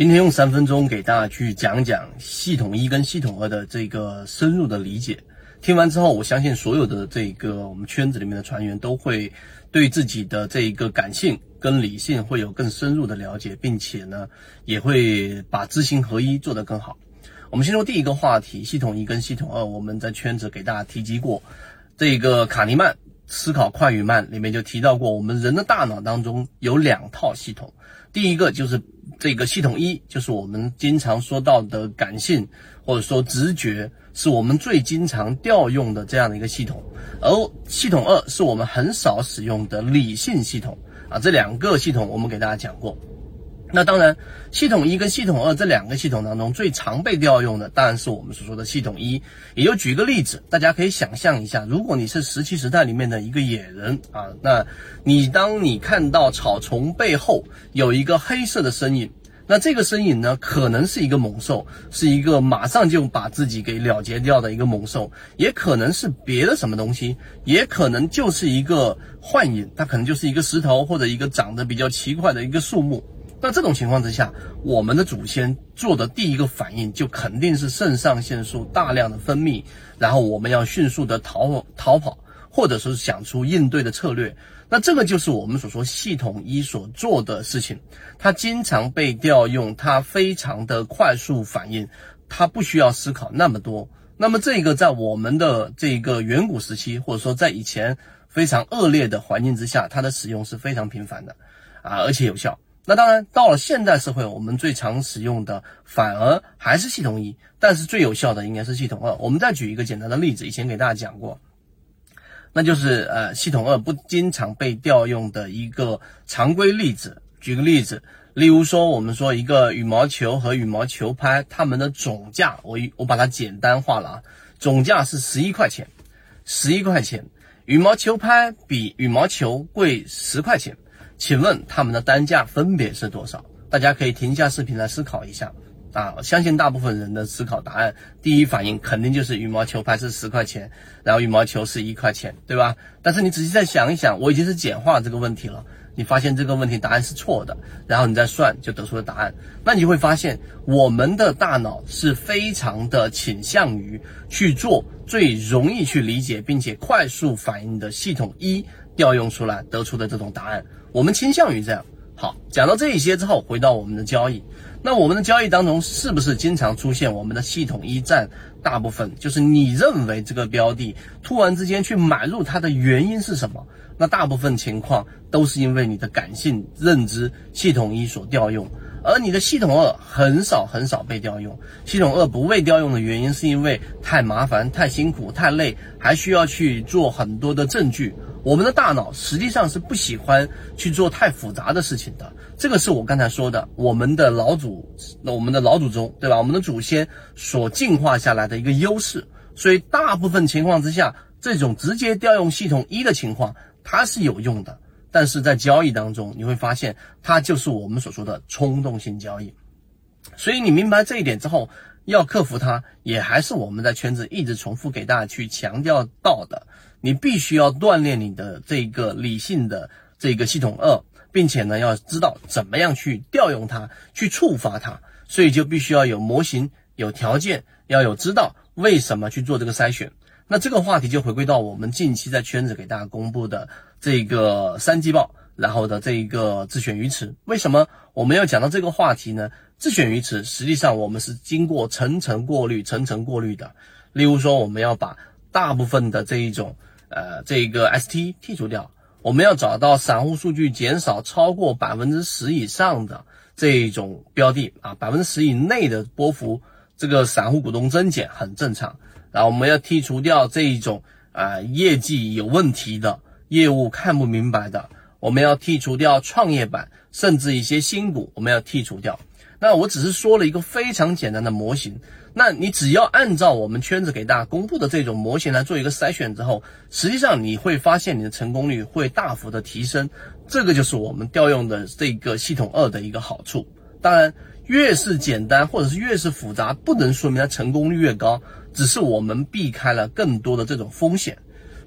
今天用三分钟给大家去讲讲系统一跟系统二的这个深入的理解。听完之后，我相信所有的这个我们圈子里面的船员都会对自己的这一个感性跟理性会有更深入的了解，并且呢，也会把知行合一做得更好。我们先说第一个话题，系统一跟系统二，我们在圈子给大家提及过，这个卡尼曼思考快与慢里面就提到过，我们人的大脑当中有两套系统，第一个就是。这个系统一就是我们经常说到的感性或者说直觉，是我们最经常调用的这样的一个系统，而系统二是我们很少使用的理性系统啊。这两个系统我们给大家讲过。那当然，系统一跟系统二这两个系统当中最常被调用的，当然是我们所说的系统一。也就举个例子，大家可以想象一下，如果你是石器时代里面的一个野人啊，那你当你看到草丛背后有一个黑色的身影，那这个身影呢，可能是一个猛兽，是一个马上就把自己给了结掉的一个猛兽，也可能是别的什么东西，也可能就是一个幻影，它可能就是一个石头或者一个长得比较奇怪的一个树木。那这种情况之下，我们的祖先做的第一个反应就肯定是肾上腺素大量的分泌，然后我们要迅速的逃逃跑，或者说是想出应对的策略。那这个就是我们所说系统一所做的事情，它经常被调用，它非常的快速反应，它不需要思考那么多。那么这个在我们的这个远古时期，或者说在以前非常恶劣的环境之下，它的使用是非常频繁的啊，而且有效。那当然，到了现代社会，我们最常使用的反而还是系统一，但是最有效的应该是系统二。我们再举一个简单的例子，以前给大家讲过，那就是呃，系统二不经常被调用的一个常规例子。举个例子，例如说，我们说一个羽毛球和羽毛球拍，它们的总价，我我把它简单化了啊，总价是十一块钱，十一块钱，羽毛球拍比羽毛球贵十块钱。请问他们的单价分别是多少？大家可以停下视频来思考一下啊！相信大部分人的思考答案，第一反应肯定就是羽毛球拍是十块钱，然后羽毛球是一块钱，对吧？但是你仔细再想一想，我已经是简化这个问题了，你发现这个问题答案是错的，然后你再算就得出了答案，那你就会发现我们的大脑是非常的倾向于去做最容易去理解并且快速反应的系统一调用出来得出的这种答案。我们倾向于这样。好，讲到这一些之后，回到我们的交易。那我们的交易当中，是不是经常出现我们的系统一占大部分？就是你认为这个标的突然之间去买入它的原因是什么？那大部分情况都是因为你的感性认知系统一所调用，而你的系统二很少很少被调用。系统二不被调用的原因，是因为太麻烦、太辛苦、太累，还需要去做很多的证据。我们的大脑实际上是不喜欢去做太复杂的事情的，这个是我刚才说的，我们的老祖，那我们的老祖宗，对吧？我们的祖先所进化下来的一个优势，所以大部分情况之下，这种直接调用系统一的情况，它是有用的，但是在交易当中，你会发现它就是我们所说的冲动性交易，所以你明白这一点之后，要克服它，也还是我们在圈子一直重复给大家去强调到的。你必须要锻炼你的这个理性的这个系统二，并且呢，要知道怎么样去调用它，去触发它，所以就必须要有模型、有条件，要有知道为什么去做这个筛选。那这个话题就回归到我们近期在圈子给大家公布的这个三季报，然后的这一个自选鱼池。为什么我们要讲到这个话题呢？自选鱼池实际上我们是经过层层过滤、层层过滤的。例如说，我们要把大部分的这一种。呃，这个 ST 剔除掉，我们要找到散户数据减少超过百分之十以上的这种标的啊，百分之十以内的波幅，这个散户股东增减很正常。然后我们要剔除掉这一种啊业绩有问题的业务看不明白的，我们要剔除掉创业板，甚至一些新股，我们要剔除掉。那我只是说了一个非常简单的模型，那你只要按照我们圈子给大家公布的这种模型来做一个筛选之后，实际上你会发现你的成功率会大幅的提升。这个就是我们调用的这个系统二的一个好处。当然，越是简单或者是越是复杂，不能说明它成功率越高，只是我们避开了更多的这种风险。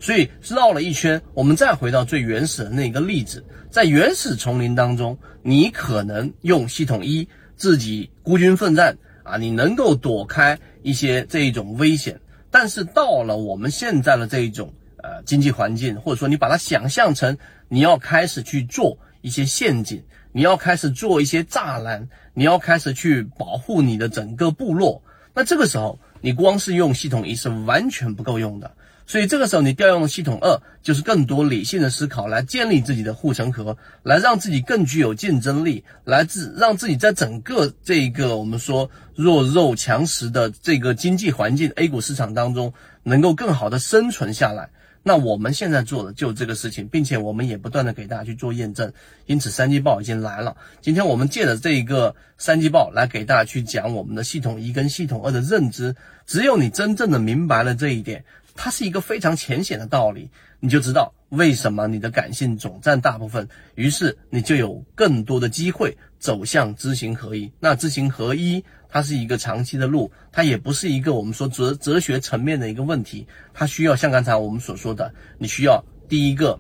所以绕了一圈，我们再回到最原始的那个例子，在原始丛林当中，你可能用系统一。自己孤军奋战啊，你能够躲开一些这一种危险。但是到了我们现在的这一种呃经济环境，或者说你把它想象成你要开始去做一些陷阱，你要开始做一些栅栏，你要开始去保护你的整个部落，那这个时候你光是用系统一是完全不够用的。所以这个时候，你调用系统二，就是更多理性的思考，来建立自己的护城河，来让自己更具有竞争力，来自让自己在整个这个我们说弱肉强食的这个经济环境 A 股市场当中，能够更好的生存下来。那我们现在做的就这个事情，并且我们也不断的给大家去做验证。因此，三季报已经来了。今天我们借着这一个三季报来给大家去讲我们的系统一跟系统二的认知。只有你真正的明白了这一点。它是一个非常浅显的道理，你就知道为什么你的感性总占大部分，于是你就有更多的机会走向知行合一。那知行合一，它是一个长期的路，它也不是一个我们说哲哲学层面的一个问题，它需要像刚才我们所说的，你需要第一个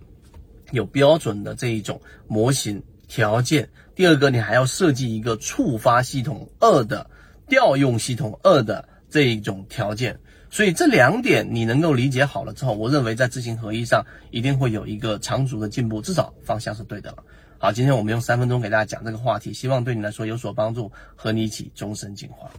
有标准的这一种模型条件，第二个你还要设计一个触发系统二的调用系统二的这一种条件。所以这两点你能够理解好了之后，我认为在知行合一上一定会有一个长足的进步，至少方向是对的了。好，今天我们用三分钟给大家讲这个话题，希望对你来说有所帮助，和你一起终身进化。